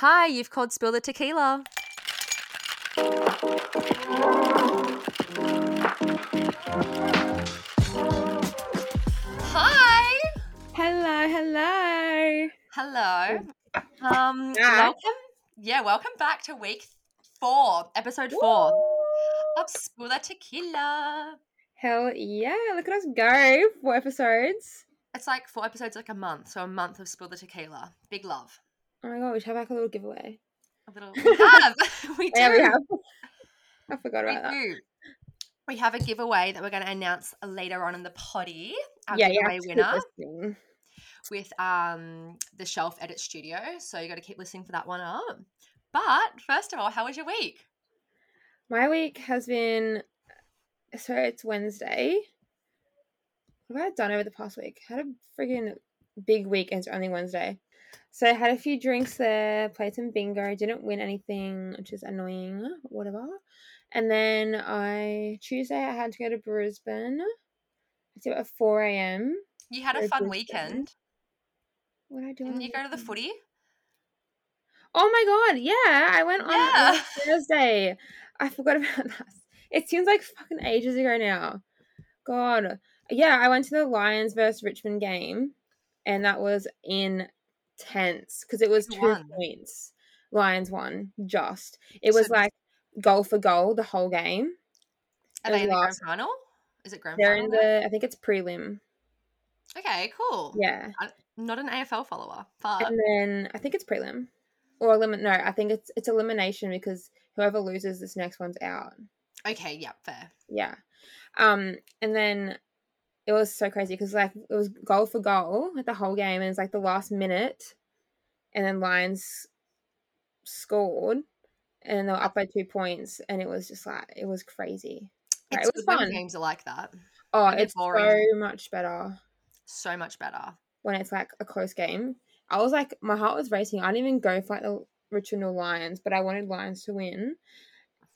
Hi, you've called Spill the Tequila. Hi. Hello, hello. Hello. Um, Back. welcome. Yeah, welcome back to week four, episode four of Spill the Tequila. Hell yeah, look at us go. Four episodes. It's like four episodes, like a month. So a month of Spill the Tequila. Big love. Oh my god, we have like a little giveaway. A little. We have. we do. Yeah, we have. I forgot We about that. do. We have a giveaway that we're going to announce later on in the potty. Our yeah, giveaway have to keep winner with um the Shelf Edit Studio. So you got to keep listening for that one up. But first of all, how was your week? My week has been so it's Wednesday. What have I done over the past week? Had a friggin' big week and it's only Wednesday. So I had a few drinks there, played some bingo, didn't win anything, which is annoying, whatever. And then I Tuesday I had to go to Brisbane. I did it at four AM. You had a fun good weekend. What did I do? Didn't you go to the footy? Oh my god, yeah, I went on Yeah. Thursday. I forgot about that. It seems like fucking ages ago now. God. Yeah, I went to the Lions versus Richmond game, and that was intense because it was two won? points. Lions won, just. It was So- like goal for goal the whole game. Are they in the grand final? Is it grand They're final? in the, I think it's prelim. Okay, cool. Yeah. Not an AFL follower, but And then I think it's prelim. Or elimin no, I think it's it's elimination because whoever loses this next one's out. okay, yeah, fair. Yeah. Um, and then it was so crazy because like it was goal for goal like the whole game, and it's like the last minute, and then Lions scored, and they were up by two points, and it was just like it was crazy. It's it was fun. games are like that. Oh, it's boring. so much better So much better. when it's like a close game. I was like, my heart was racing. I didn't even go for like the Richmond or Lions, but I wanted Lions to win,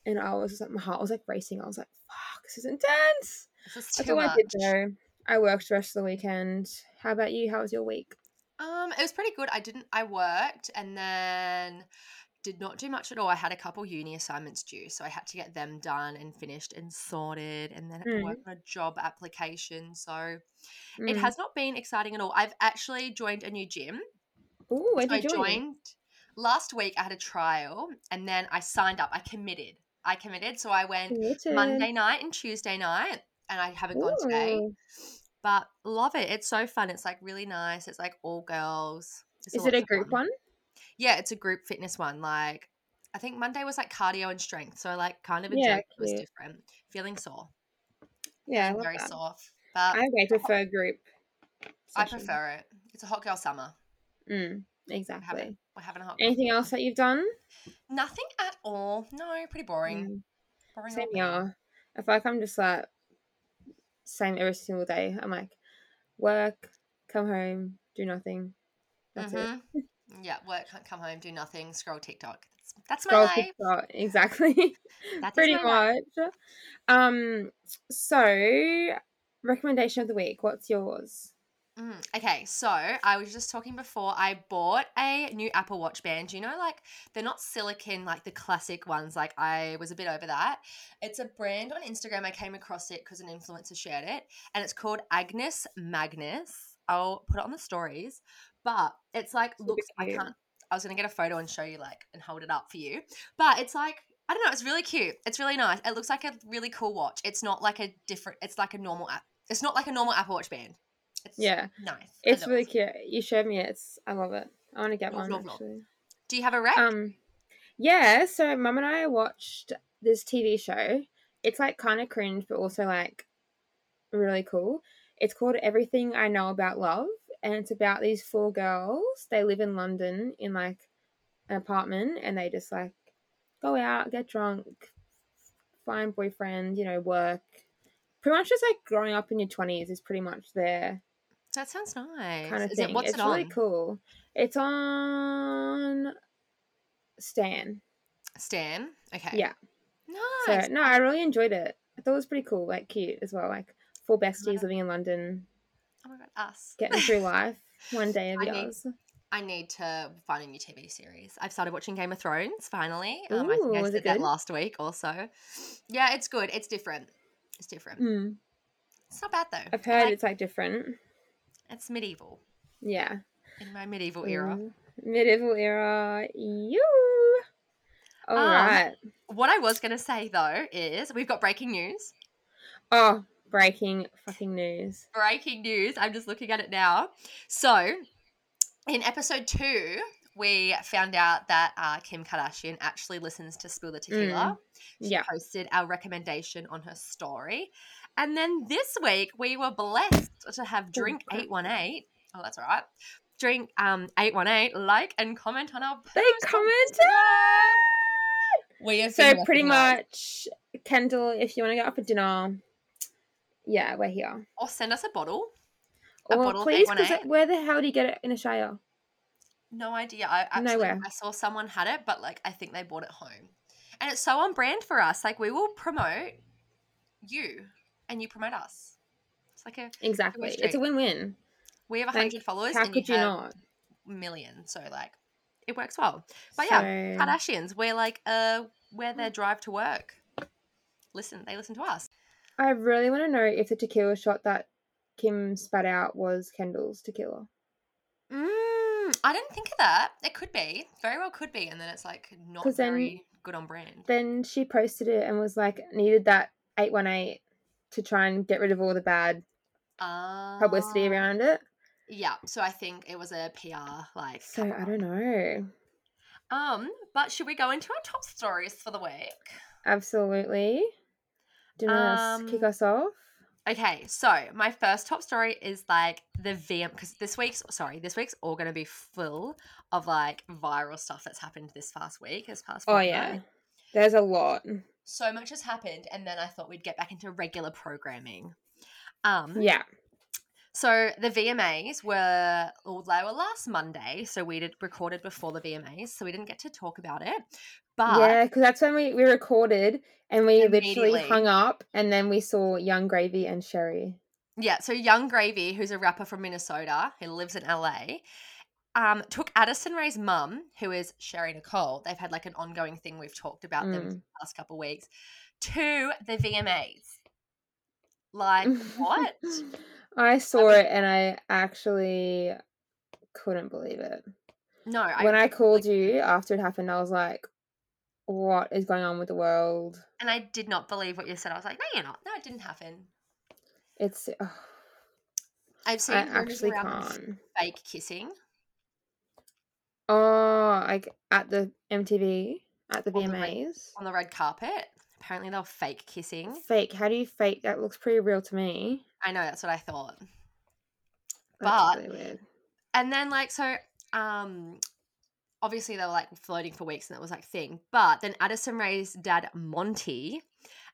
and I was like, my heart was like racing. I was like, fuck, this is intense. This is That's too all much. I did though. I worked the rest of the weekend. How about you? How was your week? Um, it was pretty good. I didn't. I worked and then did not do much at all. I had a couple uni assignments due, so I had to get them done and finished and sorted, and then Mm. work on a job application. So it Mm. has not been exciting at all. I've actually joined a new gym. Where'd So I join? joined last week. I had a trial, and then I signed up. I committed. I committed. So I went Committed. Monday night and Tuesday night, and I haven't gone today. But love it. It's so fun. It's like really nice. It's like all girls. It's Is it a group fun. one? Yeah, it's a group fitness one. Like I think Monday was like cardio and strength. So like kind of Yeah, it. It was different. Feeling sore. Yeah, very that. sore. But I way prefer group. I prefer it. It's a hot girl summer. Mm, We're having, exactly. we're having a hot Anything summer. else that you've done? Nothing at all. No, pretty boring. Mm, Boring same here. I feel like I'm just like same every single day. I'm like work, come home, do nothing. That's it. Mhm. Yeah, work, come home, do nothing, scroll TikTok. That's, that's my life. TikTok. Exactly. That is Pretty life. much. Um. So, recommendation of the week. What's yours? Mm, okay, so I was just talking before. I bought a new Apple Watch band. You know, like they're not silicon like the classic ones. Like I was a bit over that. It's a brand on Instagram. I came across it because an influencer shared it, and it's called Agnes Magnus. I'll put it on the stories, but it's like Super looks. I can't. I was gonna get a photo and show you like and hold it up for you, but it's like. I don't know. It's really cute. It's really nice. It looks like a really cool watch. It's not like a different. It's like a normal app. It's not like a normal Apple Watch band. It's Yeah. nice. It's really it. cute. You showed me it. It's. I love it. I want to get Love, one love, love. Do you have a rec? Um. Yeah. So, Mum and I watched this TV show. It's like kind of cringe, but also like really cool. It's called Everything I Know About Love, and it's about these four girls. They live in London in like an apartment, and they just like go out, get drunk, find boyfriend, you know, work. Pretty much just like growing up in your twenties is pretty much their that sounds nice. kind of Is thing. it what's it's it really on? cool. It's on Stan. Stan. Okay. Yeah. Nice. So no, I really enjoyed it. I thought it was pretty cool, like cute as well. Like four besties God. living in London, oh my god, us. getting through life. One day of I need- I need to find a new TV series. I've started watching Game of Thrones finally. Um, I Ooh, think I said that last week also. Yeah, it's good. It's different. It's different. Mm. It's not bad though. I've heard like- it's like different. It's medieval Yeah. in my medieval era. Ooh. Medieval era. You. All Um, right. What I was going to say though is we've got breaking news. Oh, breaking fucking news. Breaking news. I'm just looking at it now. So, in episode two, we found out that uh, Kim Kardashian actually listens to Spill the Tequila. She Mm. Yeah. posted our recommendation on her story. And then this week, we were blessed to have Drink 818. Oh, that's all right. Drink um 818, like and comment on our They commented. We So pretty much, Kendall, if you want to go out for dinner, yeah, we're here. Or send us a bottle. A Or bottle please, because where the hell do you get it in Australia? No idea. I absolutely, Nowhere. I saw someone had it, but like I think they bought it home. And it's so on brand for us. Like we will promote you and you promote us. It's like a Exactly. Two-way It's a win-win. we have a Like, hundred followers How and could you have not? million. So like it works well. But yeah, Kardashians, we're like uh where their drive to work. Listen, they listen to us. I really want to know if the tequila shot that Kim spat out was Kendall's tequila. Mm, I didn't think of that. It could be. Very well could be. And then it's like not 'Cause then- very good on brand. Then she posted it and was like, needed that 818 to try and get rid of all the bad publicity Ah. around it. Yeah, so I think it was a PR like. So I don't know. Um, but should we go into our top stories for the week? Absolutely. Do you want to kick Um, us off? Okay, so my first top story is like the VM because this week's sorry, this week's all going to be full of like viral stuff that's happened this past week, this past. Oh, yeah. There's a lot. So much has happened, and then I thought we'd get back into regular programming. Um, Yeah. So the VMAs were well, they were last Monday, so we did recorded before the VMAs, so we didn't get to talk about it. But yeah, because that's when we, we recorded and we literally hung up and then we saw Yung Gravy and Sheri. Yeah, so Yung Gravy, who's a rapper from Minnesota who lives in LA, um, took Addison Rae's mum, who is Sheri Nicole. They've had like an ongoing thing we've talked about them Mm. the last couple of weeks to the VMAs. Like what? I saw it and I actually couldn't believe it. No, I, when I called you after it happened, I was like, what is going on with the world? and I did not believe what you said. I was like, no, you're not. No, it didn't happen. It's, ugh, I've seen I actually can't. fake kissing. Oh, like at the MTV, at the On the red- VMAs. on the red carpet. Apparently, they were fake kissing. Fake. How do you fake? That looks pretty real to me. I know that's what I thought. That's But- really weird. And then like so, um, obviously they were like floating for weeks, and that was like thing. But then Addison Rae's dad Monty,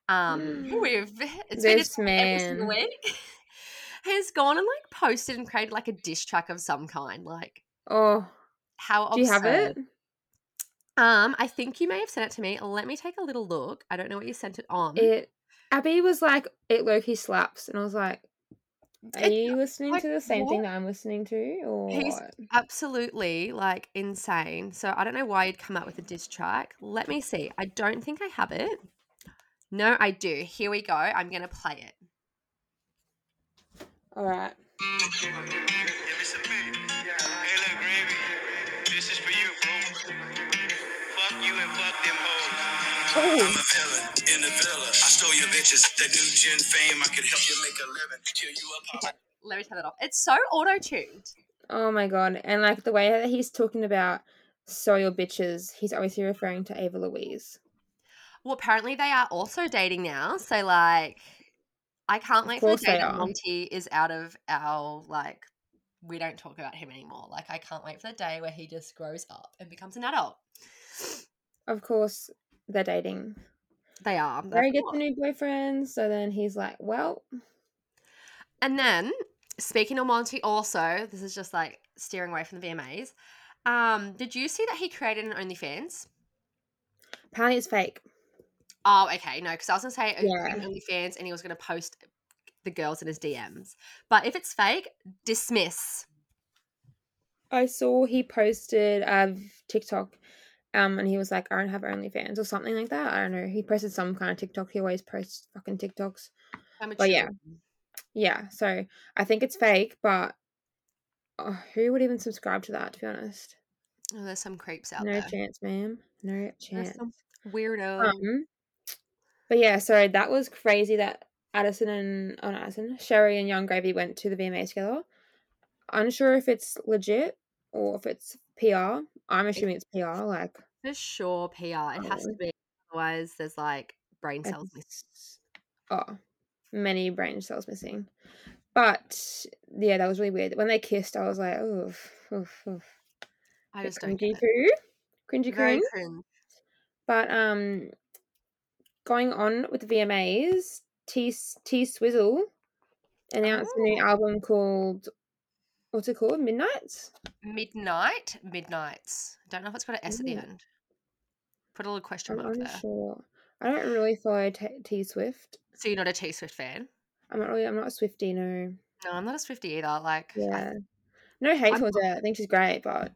um, who we've it's been his This every single man. week, has gone and like posted and created like a dish track of some kind. Like Oh, how do you have it? Um, I think you may have sent it to me. Let me take a little look. I don't know what you sent it on. It. Abby was like, "It Loki slaps," and I was like, "Are It- you listening like, to the same thing that I'm listening to, or He's- what?" absolutely like insane. So I don't know why you'd come up with a diss track. Let me see. I don't think I have it. No, I do. Here we go. I'm gonna play it. All right. Fuck you and fuck them hoes. I'm a villain in the villa. I stole your bitches. That new gen fame, I could help you make a living. Kill you up. Okay, let me turn it off. It's so auto tuned. Oh my god! And like the way that he's talking about "so your bitches," he's obviously referring to Ava Louise. Well, apparently they are also dating now. So like, I can't Of wait for the course day they that are. Monty is out of our like. We don't talk about him anymore. Like, I can't wait for the day where he just grows up and becomes an adult. Of course, they're dating. They are. They're gets a new boyfriend, so then he's like, "Well, And then, speaking of Monty, also, this is just like steering away from the VMAs. Um, did you see that he created an OnlyFans? apparently it's fake." Oh, okay, no, because I was gonna say Yeah. OnlyFans and he was gonna post the girls in his DMs. But if it's fake, dismiss. I saw he posted a TikTok, um, and he was like, "I don't have OnlyFans" or something like that. I don't know. He posted some kind of TikTok. He always posts fucking TikToks. Amateur. yeah. Yeah, so I think it's fake, but oh, who would even subscribe to that? To be honest, Oh, there's some creeps out no there. No chance, ma'am. No There's chance. some weirdo. Um, but yeah, so that was crazy that Addison and oh, not Addison, Sheri and Yung Gravy went to the VMAs together. Unsure if it's legit or if it's PR. I'm assuming it's PR. Like, For sure, PR. It has to Oh. be. Otherwise, there's like brain cells missing. oh, many brain cells missing. But yeah, that was really weird. When they kissed, I was like, oh, oof, oof. I just don't cringy get it. poo, cringy cringe. But um, going on with the VMAs, T T Swizzle announced a new Oh. album called what's it called? Midnights. Midnight, midnights. I Don't know if it's got an S at the mm. end. Put a little question I'm mark there. unsure. I don't really follow T, T Swift. So you're not a T Swift fan? I'm not really. I'm not a Swifty. No. No, I'm not a Swifty either. Like, I, Yeah. No hate towards her. I think she's great, but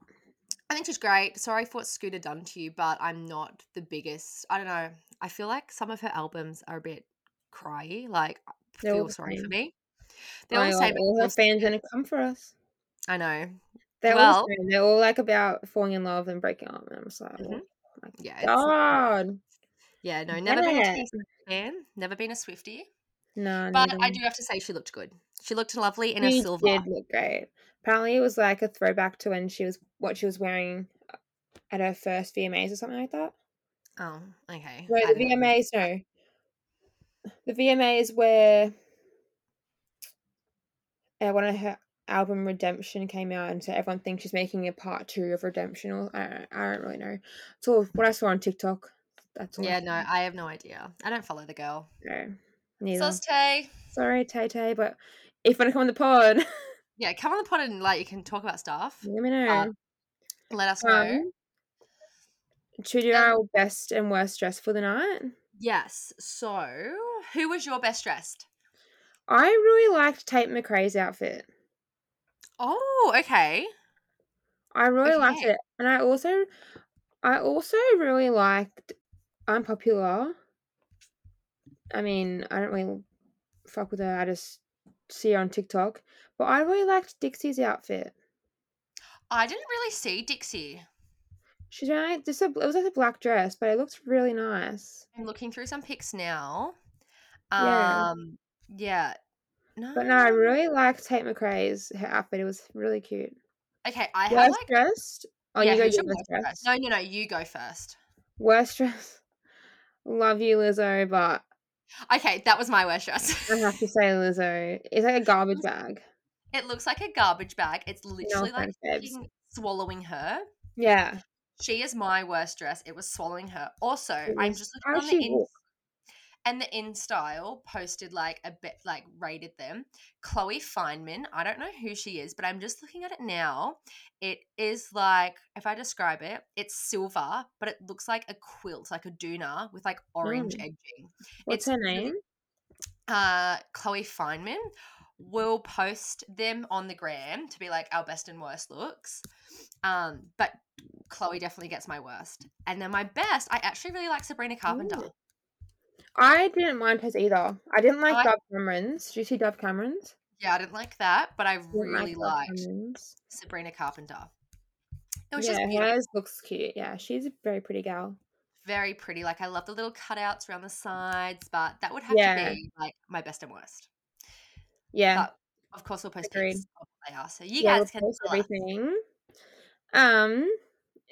I think she's great. Sorry for what Scooter done to you, but I'm not the biggest. I don't know. I feel like some of her albums are a bit cryy. Like, They're feel sorry for me. They're all the same. all her fans gonna come for us. I know. They're all Well- the same. They're all like about falling in love and breaking up, and I'm just like, oh my Yeah. God. yeah. No, never been a Yeah. T Swift fan. Never been a Swifty. No, But neither. I do have to say she looked good. She looked lovely in a She silver. did look great. Apparently, it was like a throwback to when she was what she was wearing uh, at her first VMAs or something like that. Oh, okay. No, the didn't know. VMAs, no. The VMAs where uh, when her album Redemption came out, and so everyone thinks she's making a part two of Redemption. Or I don't, I don't really know. It's all what I saw on TikTok. That's all. Yeah, no. I have no idea. I don't follow the girl. no, neither. Sus Tay. Sorry, Tay Tay, but if you want to come on the pod, Yeah, come on the pod and like you can talk about stuff. let me know. Let us know. Um, should we do Um, our best and worst dress for the night? Yes. So, who was your best dressed? I really liked Tate McRae's outfit. Oh, okay. I really liked it, and I also, I also really liked Unpopular. I mean, I don't really fuck with her. I just see her on TikTok, but I really liked Dixie's outfit. I didn't really see Dixie. She's wearing just a, it was like a black dress, but it looked really nice. I'm looking through some pics now. Yeah. Um, yeah. No. But no, I really liked Tate McRae's her outfit. It was really cute. Okay, I have Worst like. dressed? Oh, yeah, you go your worst dress. No, no, no. You go first. Worst dress. Love you, Lizzo, but Okay, that was my worst dress. I have to say Lizzo. It's like a garbage bag. it looks like a garbage bag. It's literally like offense, swallowing her. Yeah. She is my worst dress. It was swallowing her. Also, I'm just looking on the in and the in style posted like a bit like rated them. Chloe Fineman. I don't know who she is, but I'm just looking at it now. It is like if I describe it, it's silver, but it looks like a quilt, like a doona with like orange Mm. edging. What's It's her name? uh, Chloe Fineman. We'll post them on the gram to be like our best and worst looks. Um, but Chloe definitely gets my worst. And then my best, I actually really like Sabrina Carpenter. Ooh. I didn't mind hers either. I didn't like I- Dove Cameron's. Did you see Dove Cameron's? Yeah, I didn't like that, but I Didn't really like liked Cameron's. Sabrina Carpenter. It was Yeah, just beautiful. hers looks cute. Yeah, she's a very pretty gal. very pretty. Like I love the little cutouts around the sides, but that would have Yeah. to be like my best and worst. Yeah. But of course, we'll post Agreed. pics they are, so you yeah, guys we'll can post tell us. everything. Um,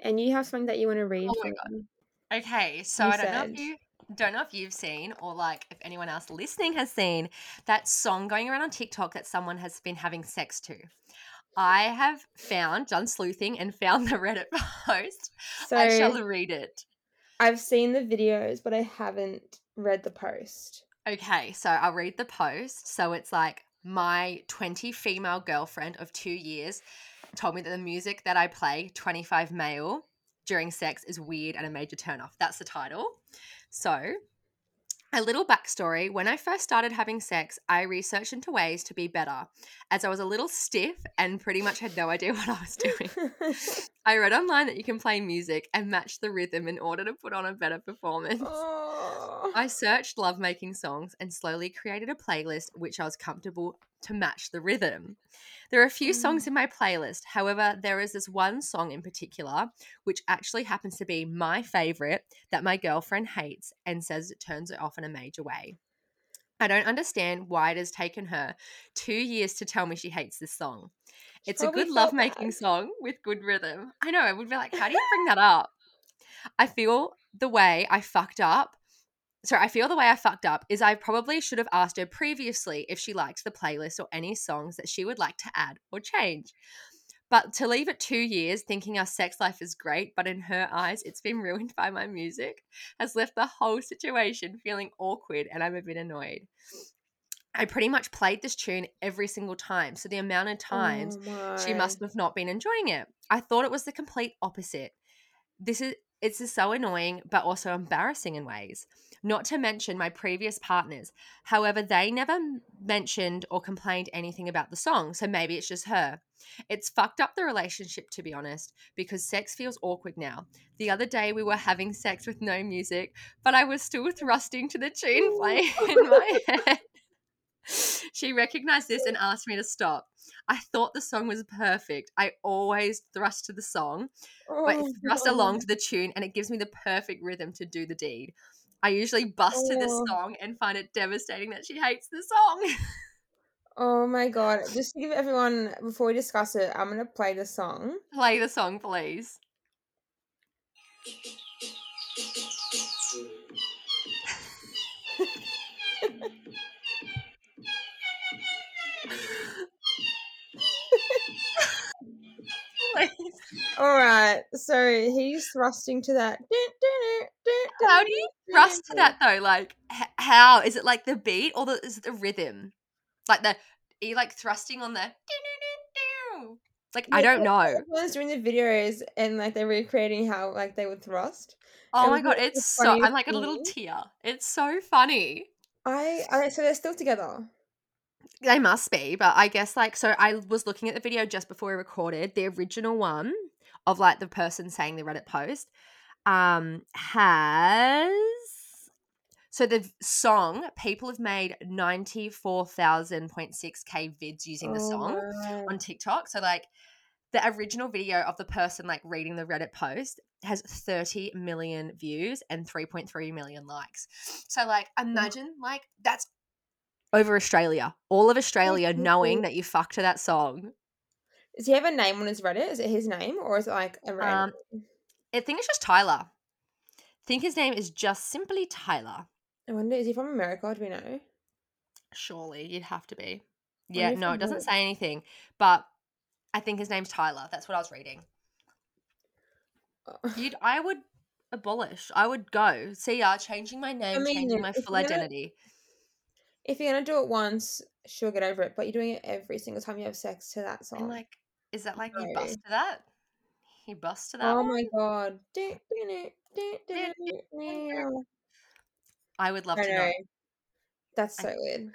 and you have something that you want to oh read Oh my God. Okay, so You I don't know if you don't know if you've seen or like if anyone else listening has seen that song going around on TikTok that someone has been having sex to. I have found done sleuthing and found the Reddit post. So I shall read it. I've seen the videos, but I haven't read the post. Okay, so I'll read the post. So it's like my 20 female girlfriend of two years told me that the music that I play, 25 male, during sex is weird and a major turnoff. That's the title. So A little backstory when I first started having sex, I researched into ways to be better, as I was a little stiff and pretty much had no idea what I was doing. I read online that you can play music and match the rhythm in order to put on a better performance. oh. I searched love making songs and slowly created a playlist which I was comfortable to match the rhythm. There are a few songs mm. in my playlist. However, there is this one song in particular, which actually happens to be my favorite, that my girlfriend hates and says it turns her off in a major way. I don't understand why it has taken her two years to tell me she hates this song. She It's a good felt lovemaking bad. song with good rhythm. I know, I would be like, how do you bring that up? I feel the way I fucked up. Sorry, I feel the way I fucked up is I probably should have asked her previously if she liked the playlist or any songs that she would like to add or change. But to leave it two years thinking our sex life is great, but in her eyes it's been ruined by my music, has left the whole situation feeling awkward and I'm a bit annoyed. I pretty much played this tune every single time. So the amount of times Oh she must have not been enjoying it. I thought it was the complete opposite. This is it's just so annoying but also embarrassing in ways. Not to mention my previous partners. However, they never mentioned or complained anything about the song, so maybe it's just her. It's fucked up the relationship to be honest because sex feels awkward now. The other day we were having sex with no music, but I was still thrusting to the tune playing in my head. She recognized this and asked me to stop. I thought the song was perfect. I always thrust to the song, but Oh, thrust no. along to the tune, and it gives me the perfect rhythm to do the deed. I usually bust to this Oh. song and find it devastating that she hates the song. Oh my god. Just to give everyone, before we discuss it, I'm going to play the song. Play the song, please. Please. All right. So he's thrusting to that. How do you thrust to that though? Like, h- how is it? Like the beat or the is it the rhythm? Like the are you like thrusting on the? Like I don't know. Was doing the videos and like they're recreating how like they would thrust. Oh my god, it's so I'm like a little tear. It's so funny. I, I so they're still together. They must be, but I guess like so I was looking at the video just before we recorded. The original one of like the person saying the Reddit post um has so the song people have made 94,000.6k vids using the Oh song my. on TikTok. So like the original video of the person like reading the Reddit post has 30 million views and 3.3 million likes. So like imagine like that's over Australia. All of Australia knowing that you fucked to that song. Does he have a name on his Reddit? Is it his name or is it like a random? I think it's just Tyler. I think his name is just simply Tyler. I wonder, is he from America? Do we know? Surely you'd have to be. Yeah, no, it doesn't say anything, but I think his name's Tyler. That's what I was reading. Oh. You'd, I would abolish. I would go. See ya, changing my name, mean, changing my full you're gonna- identity. If you're gonna do it once, she'll get over it. But you're doing it every single time you have sex to that song. And like, is that like you No. bust to that? He bust to that oh my god. I would love I to know. know. That's I- so weird.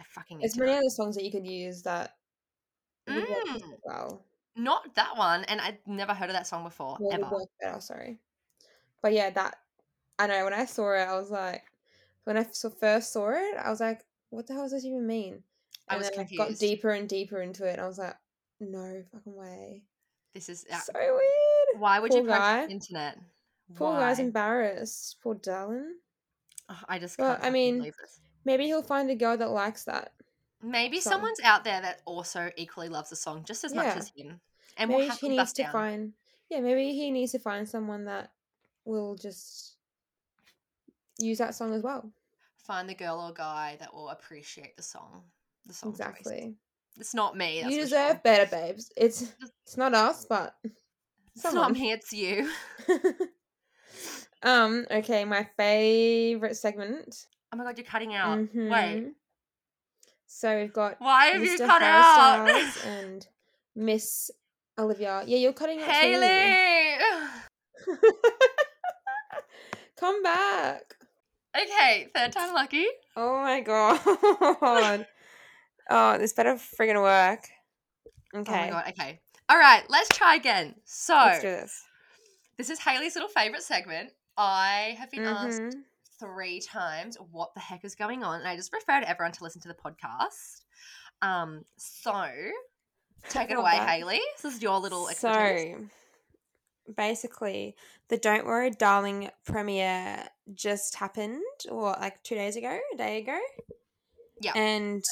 I fucking There's many know. other songs that you could use that would work Mm. well. Not that one, and I'd never heard of that song before, Well, ever. better, sorry. But yeah, that I know when I saw it, I was like, when I saw, first saw it, I was like, what the hell does this even mean? I And was then I got deeper and deeper into it, and I was like, no fucking way. This is uh, So weird. why would Poor you guy. the internet? Poor guy's embarrassed. Poor darling. Ugh, I just Well, can't. I mean, this. Maybe he'll find a girl that likes that. maybe so- someone's out there that also equally loves the song just as much as him, and maybe he needs to down. find. Yeah, maybe he needs to find someone that will just use that song as well. Find the girl or guy that will appreciate the song. The song exactly. It's not me. That's you deserve sure. better, babes. It's it's not us, but It's not me. It's you. um. Okay, my favorite segment. Oh my god, you're cutting out. Wait, Mhm. So we've got why have you Mr. cut Harry out? Styles and Miss Olivia. Yeah, you're cutting out. Hayley. Come back. Okay, third time lucky. Oh my god. Oh, this better friggin' work. Okay. Oh my god. Okay. All right, let's try again. So Let's do this. this is Hayley's little favorite segment. I have been asked Mhm. three times what the heck is going on, and I just referred everyone to listen to the podcast. Um, so take it away, that. Haley. This is your little expertise. So, basically, the Don't Worry Darling premiere just happened, or like two days ago, a day ago. Yeah. And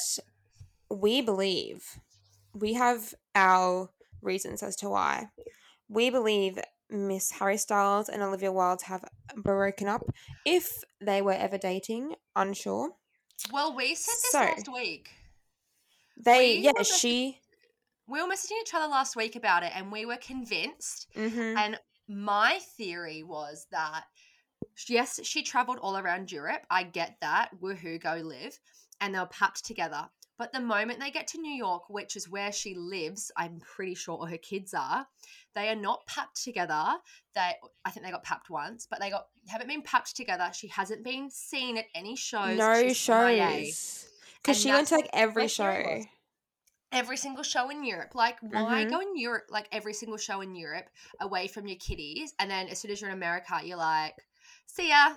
we believe, we have our reasons as to why. We believe Miss Harry Styles and Olivia Wilde have broken up if they were ever dating, unsure. Well, we said this So- last week. They, We yeah, she. We were messaging each other last week about it, and we were convinced. mhm. And my theory was that yes, she traveled all around Europe. I get that. Woohoo, go live. And they were packed together. But the moment they get to New York, which is where she lives, I'm pretty sure, or her kids are, they are not papped together. They, I think they got papped once, but they got haven't been papped together. She hasn't been seen at any shows. no shows. Because she went to like every show. every single show in Europe. Like, why Mhm. go in Europe, like every single show in Europe, away from your kiddies, and then as soon as you're in America, you're like, see ya.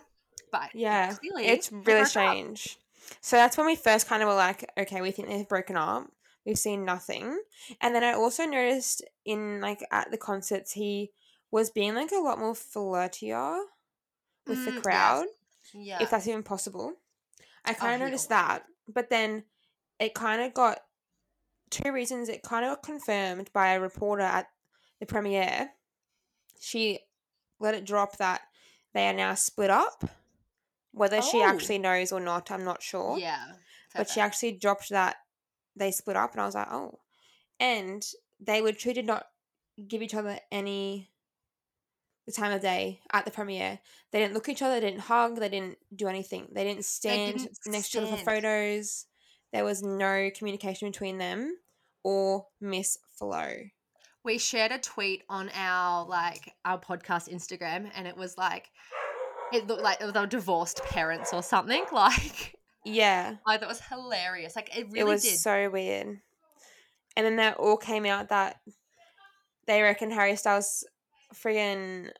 Bye. Yeah, clearly, it's really strange. up. So that's when we first kind of were like, okay, we think they've broken up. We've seen nothing. And then I also noticed in like at the concerts he was being like a lot more flirtier with Mm, the crowd, Yeah. if that's even possible. I kind of noticed that. But then it kind of got two reasons it kind of got confirmed by a reporter at the premiere. She let it drop that they are now split up. Whether she Oh. actually knows or not, I'm not sure. yeah. But she actually dropped that they split up, and I was like, oh. And they would truly did not give each other any the time of day at the premiere. They didn't look at each other, they didn't hug, they didn't do anything. They didn't stand didn't next to each other for photos. There was no communication between them or Miss Flo. we shared a tweet on our like our podcast Instagram, and it was like, it looked like they were divorced parents or something. Like, Yeah. I thought it was hilarious. Like, it really it was did. so weird. And then that all came out that they reckon Harry Styles friggin'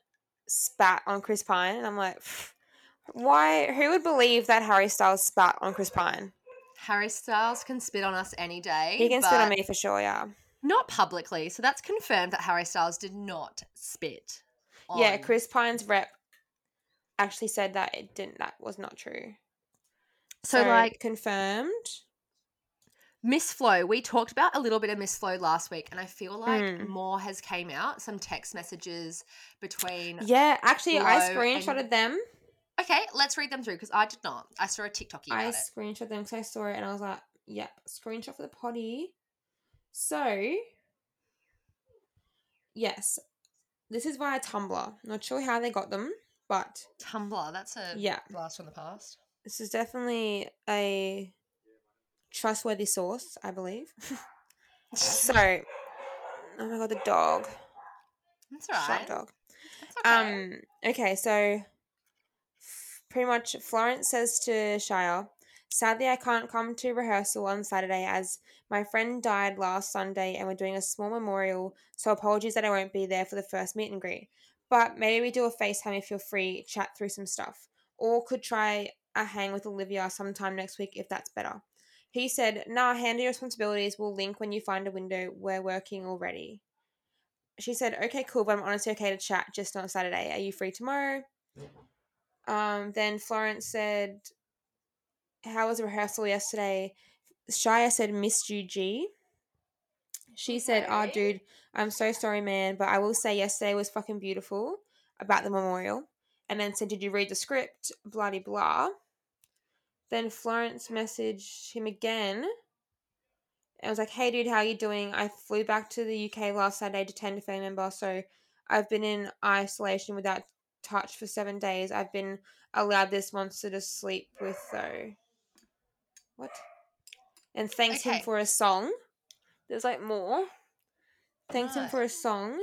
spat on Chris Pine. And I'm like, "Pff, why? Who would believe that Harry Styles spat on Chris Pine? Harry Styles can spit on us any day. He can spit on me for sure, yeah. Not publicly. So that's confirmed that Harry Styles did not spit. Yeah, Chris Pine's rep actually said that it didn't, that was not true. So, like, confirmed. Miss Flo, we talked about a little bit of Miss Flo last week, and I feel like Mm. more has came out. Some text messages between. Yeah, actually, I Flo and- them. Okay, let's read them through because I did not. I saw a TikTok I it. screenshot them because I saw it and I was like, yep, screenshot for the potty. So, yes, this is via Tumblr. Not sure how they got them, but Tumblr, that's a Yeah. blast from the past. this is definitely a trustworthy source, I believe. so, oh my god, the dog. That's right. dog. That's okay. Um. Okay. So, f- pretty much, Florence says to Shia, "Sadly, I can't come to rehearsal on Saturday as my friend died last Sunday, and we're doing a small memorial. So apologies that I won't be there for the first meet and greet. But maybe we do a Facetime if you're free, chat through some stuff, or could try a hang with Olivia sometime next week if that's better." He said, "Nah, hand your responsibilities. We'll link when you find a window. We're working already." she said, "Okay, cool, but I'm honestly okay to chat, just not Saturday. Are you free tomorrow?" Um, then Florence said, "How was the rehearsal yesterday?" Shia said, "Missed you, G." She said, "Ah, Okay. dude, I'm so sorry, man, but I will say yesterday was fucking beautiful about the memorial." And then said, "Did you read the script?" Bloody blah. Then Florence messaged him again. I was like, hey dude, how are you doing? I flew back to the UK last Saturday to tend a family member, so I've been in isolation without touch for seven days. I've been allowed this monster to sleep with though. What? And thanks him for a song. There's like more. Thanks him for a song.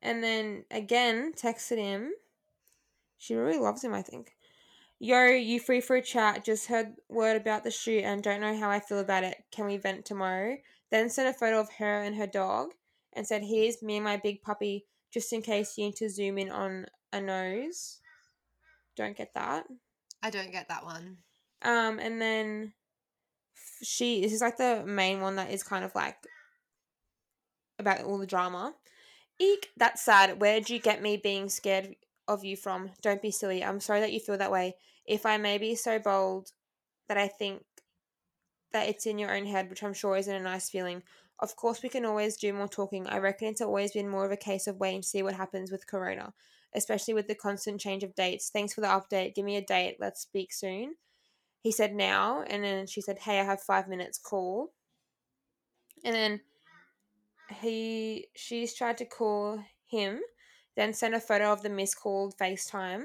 And then again texted him. She really loves him, I think. Yo, you free for a chat? Just heard word about the shoot and don't know how I feel about it. Can we vent tomorrow? Then sent a photo of her and her dog and said, Here's me and my big puppy, just in case you need to zoom in on a nose. Don't get that. I don't get that one. Um, and then she this is like the main one that is kind of like about all the drama. Eek, that's sad. Where'd you get me being scared of you from? Don't be silly. I'm sorry that you feel that way. If I may be so bold that I think that it's in your own head, which I'm sure isn't a nice feeling. Of course, we can always do more talking. I reckon it's always been more of a case of waiting to see what happens with Corona, especially with the constant change of dates. Thanks for the update. Give me a date. Let's speak soon. He said now, and then she said, Hey, I have five minutes. Call. And then he she's tried to call him, then sent a photo of the missed called FaceTime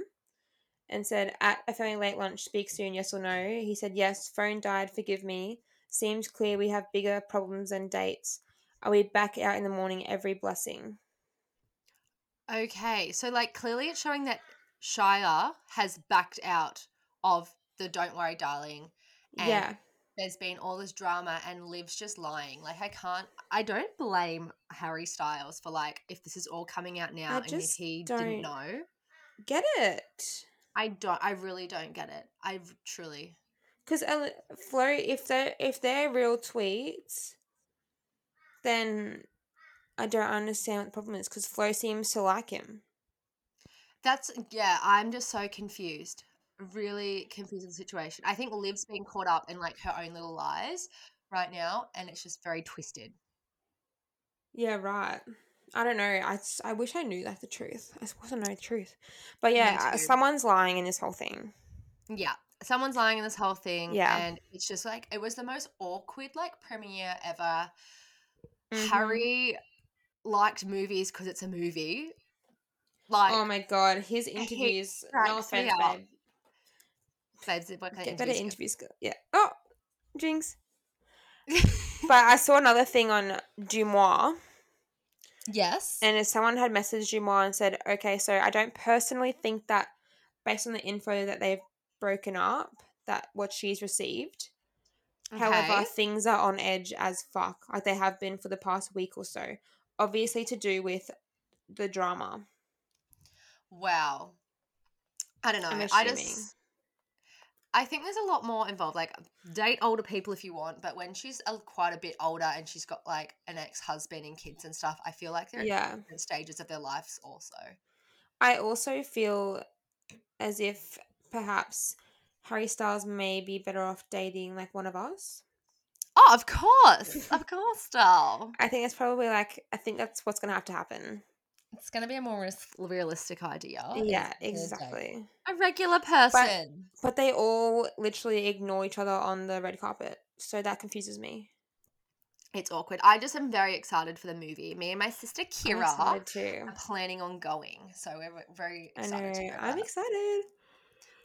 and said, At a family late lunch, speak soon, yes or no. He said, Yes, phone died, forgive me. Seems clear we have bigger problems than dates. Are we back out in the morning? Every blessing. Okay, so like clearly it's showing that Shia has backed out of the Don't Worry Darling. And yeah. there's been all this drama and Liv's just lying. Like I can't I don't blame Harry Styles for like if this is all coming out now I and if he didn't know. Get it. I don't I really don't get it. I truly Because Flo, if they're if they're real tweets, then I don't understand what the problem is. Because Flo seems to like him. That's yeah, I'm just so confused. Really confusing situation. I think Liv's been caught up in like her own little lies right now and it's just very twisted. Yeah, right. I don't know. I, I wish I knew like the truth. I supposed to know the truth, but yeah, someone's lying in this whole thing. Yeah. Someone's lying in this whole thing. Yeah. And it's just like it was the most awkward like premiere ever. Mhm. Harry liked movies because it's a movie. Like oh my god, his interviews. No offense, babe. Kind of Get better interviews interviews. go- Yeah. Oh, jinx. But I saw another thing on DeuxMoi. yes. And if someone had messaged DeuxMoi and said, okay, so I don't personally think that based on the info that they've broken up, that what she's received. However, things are on edge as fuck, like they have been for the past week or so. Obviously, to do with the drama. Wow. I don't know. I'm I just I think there's a lot more involved. Like date older people if you want, but when she's a, quite a bit older and she's got like an ex-husband and kids and stuff, I feel like they're at Yeah. different stages of their lives also. I also feel as if perhaps Harry Styles may be better off dating like one of us. Oh, of course. of course, doll. I think it's probably like, I think that's what's going to have to happen. It's going to be a more realistic idea. yeah, is to date exactly. A regular person. But they all literally ignore each other on the red carpet. So that confuses me. It's awkward. I just am very excited for the movie. Me and my sister Kira too. are planning on going. So we're very excited to know. I'm excited.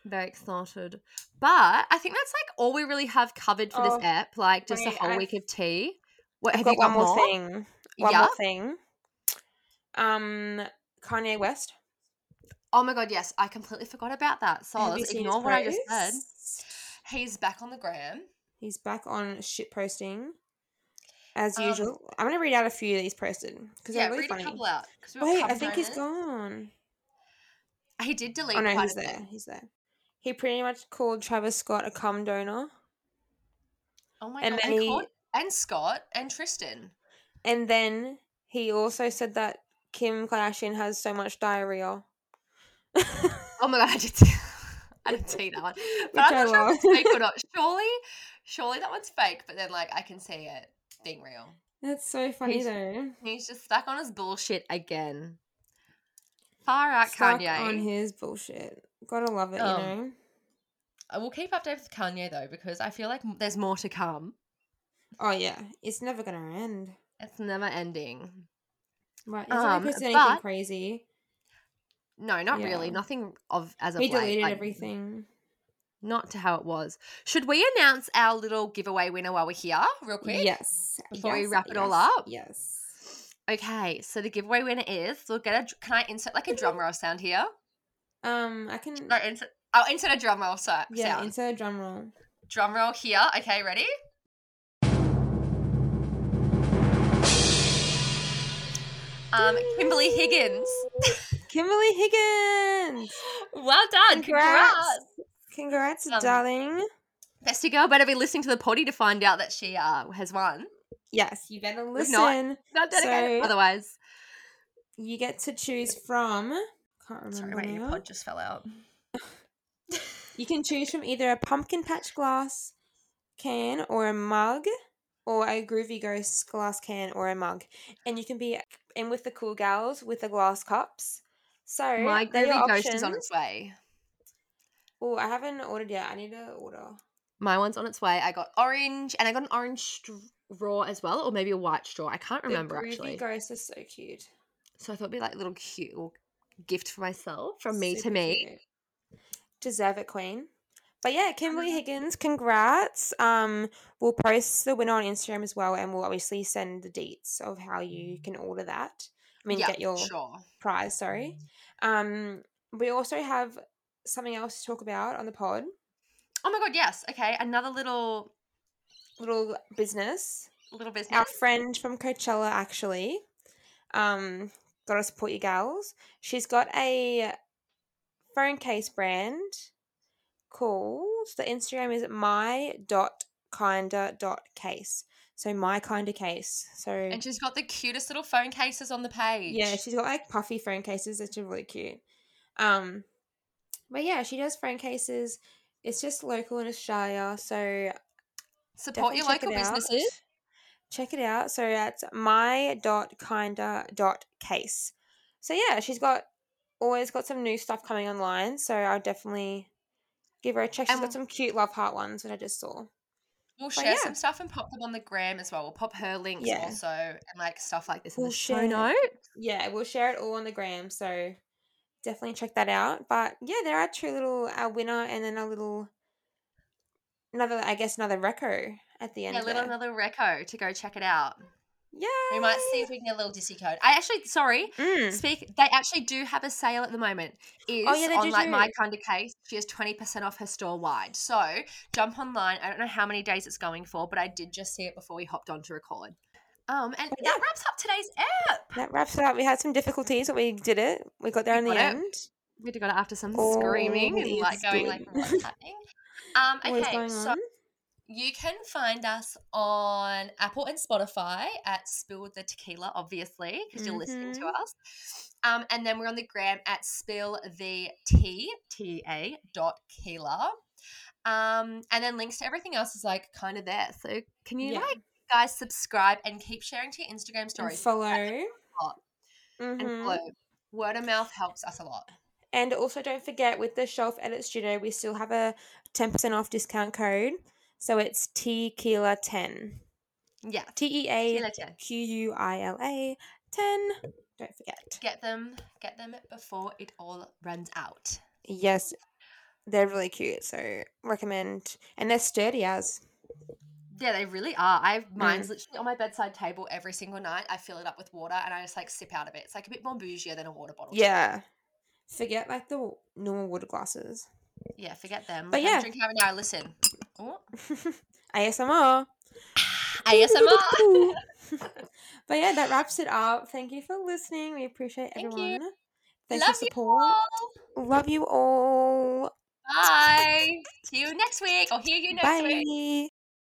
Very excited. But I think that's like all we really have covered for Oh, this app. Like just wait, a whole I've- week of tea. What I've have got you one got more, thing. One Yeah. more thing. Um, Kanye West. Oh my god, yes. I completely forgot about that. So Have you seen ignore what I just said. He's back on the gram. He's back on shit posting. As Um, usual. I'm going to read out a few that he's posted because Yeah, they're really read funny. a couple out. Wait, I think he's gone. He did delete Oh no, he's a bit. there. He's there. He pretty much called Travis Scott a cum donor. Oh my And god. then he- and Scott and Tristan. And then he also said that Kim Kardashian has so much diarrhea. Oh my god, I did I didn't see that one. But Which I I'm not sure if it's fake or not. Surely, surely that one's fake, but then like I can see it being real. That's so funny He's- though. He's just stuck on his bullshit again. Far out, Stuck Kanye. on his bullshit. Gotta love it, Um, you know. I will keep updated with Kanye though because I feel like there's more to come. Oh yeah, it's never gonna end. It's never ending. Right? He's Um, posted anything but- crazy. No, not Yeah. really. Nothing of as of He late, deleted like, everything. Not to how it was. Should we announce our little giveaway winner while we're here, real quick? Yes. before we wrap it all up? Yes. Okay, so the giveaway winner is we'll get a. Can I insert like a drum roll sound here? Um, I can. No, insert, I'll insert a drum roll so, yeah, sound. insert a drum roll. Drum roll here. Okay, ready? Um, Kimberly Higgins. Kimberly Higgins. Well done. Congrats. Congrats, Um, darling. Bestie girl better be listening to the potty to find out that she uh, has won. Yes, you better If listen. not- Not dedicated. So- Otherwise. You get to choose from. Can't remember Sorry, wait, your pod just fell out. You can choose from either a pumpkin patch glass can or a mug, or a groovy ghost glass can or a mug, and you can be in with the cool gals with the glass cups. So My your groovy ghost is on its way. Oh, I haven't ordered yet. I need to order. My one's on its way. I got orange, and I got an orange straw as well, or maybe a white straw. I can't remember the actually. ghost is so cute. So I thought it'd be like a little cute gift for myself from me to me. cute. Deserve it, queen. But yeah, Kimberly Higgins, congrats. Um, we'll post the winner on Instagram as well, and we'll obviously send the deets of how you can order that. I mean, yeah, get your sure. prize. Sorry. Um, we also have something else to talk about on the pod. Oh my god, yes. Okay, another little Little business. little business. Our friend from Coachella actually, um, got to support you gals. She's got a phone case brand called the Instagram is my dot kinda dot case. So my kinda case. So and she's got the cutest little phone cases on the page. yeah, she's got like puffy phone cases, which are really cute. Um, but yeah, she does phone cases. It's just local in Australia, so support your local out. businesses. Check it out. So that's my dot kinda dot case. So yeah, she's got always got some new stuff coming online. So I'll definitely give her a check. She's And- got some cute love heart ones that I just saw. We'll But share yeah. some stuff and pop them on the gram as well. We'll pop her links Yeah. also and like stuff like this in We'll the show note. Yeah, we'll share it all on the gram. So definitely check that out. But yeah, there are two little our winner and then a little another I guess another reco at the end. Yeah, little there. another reco to go check it out. Yeah. We might see if we can get a little Dissy code. I actually, sorry, Mm. speak. They actually do have a sale at the moment. Is Oh, yeah, they on do like my do. kind of case. She has twenty percent off her store wide. So jump online. I don't know how many days it's going for, but I did just see it before we hopped on to record. Um, and But that wraps up today's app. That wraps it up. We had some difficulties, but we did it. We got there in the it. end. We got it after some screaming and like going like, what's happening? Um, okay, so? You can find us on Apple and Spotify at Spill the Tea-quila, obviously, because you're listening to Mhm. us. Um, and then we're on the gram at Spill the T T A dot quila. Um, and then links to everything else is like kind of there. So can you Yeah. like guys subscribe and keep sharing to your Instagram And stories follow. lot. and follow. Word of mouth helps us a lot. And also don't forget with the Shelf Edit Studio, we still have a 10% off discount code. So it's TEAQUILA10. Yeah. T E Tequila 10. Q U I L A 10. Don't forget. Get them, get them before it all runs out. Yes, they're really cute. So recommend. And they're sturdy as. Yeah, they really are. I Mm. mine's literally on my bedside table every single night. I fill it up with water and I just like sip out of it. It's like a bit more bougie than a water bottle. Yeah. Forget like the normal water glasses. Yeah, forget them. But Like, I'm yeah. drinking right now. Listen. Oh, ASMR. ASMR. but yeah, that wraps it up. Thank you for listening. We appreciate Thank you. everyone. Thanks Love for you support. all. Love you all. Bye. See you next week I'll hear you next week. Bye.